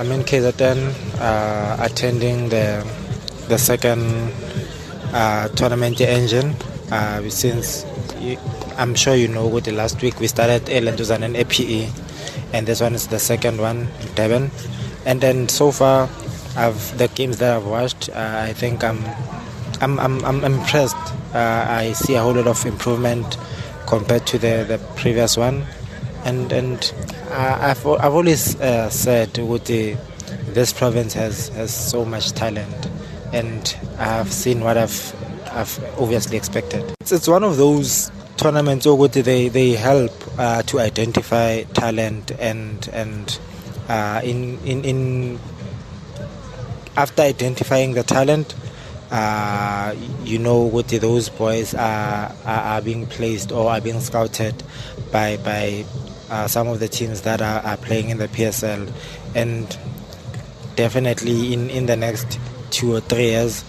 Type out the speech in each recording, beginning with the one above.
I'm in KZN uh, attending the the second uh, tournament Engen uh, since you, I'm sure you know with the last week we started Elenduzan and APE and this one is the second one Devon and then so far I've the games that I've watched uh, I think I'm I'm, I'm, I'm impressed. Uh, I see a whole lot of improvement compared to the, the previous one and and I've I've always uh, said the this province has has so much talent, and I've seen what I've I've obviously expected. It's, it's one of those tournaments what they they help uh, to identify talent and and uh, in in in after identifying the talent. Uh, you know what those boys are, are, are being placed or are being scouted by by uh, some of the teams that are, are, playing in the PSL, and definitely in, in the next two or three years,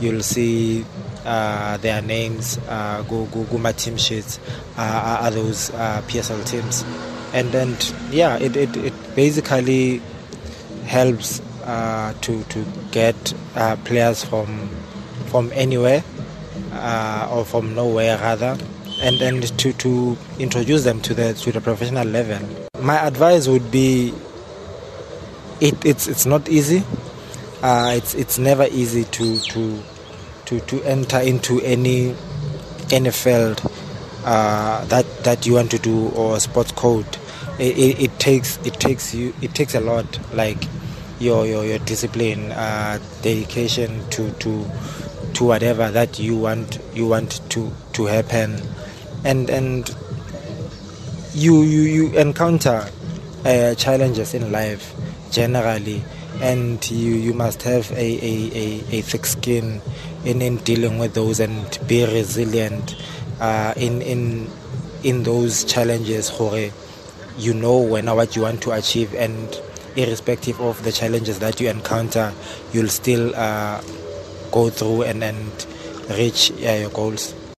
you'll see uh, their names uh, go, go, go my team sheets uh, are those uh, PSL teams, and then yeah, it, it, it basically helps uh, to to get uh, players from from anywhere or from nowhere rather and, and to, to introduce them to the to the professional level. My advice would be it, it's it's not easy. Uh, it's it's never easy to to to, to enter into any any field uh, that that you want to do or sports code. It, it, it, takes it takes you it takes a lot like your your, your discipline, uh, dedication to to to whatever that you want you want to to happen and and you you, you encounter uh, challenges in life generally and you you must have a, a, a, a thick skin in, in dealing with those and be resilient uh, in in in those challenges Jorge. you know when what you want to achieve and irrespective of the challenges that you encounter you'll still uh, go through and, and reach uh, your goals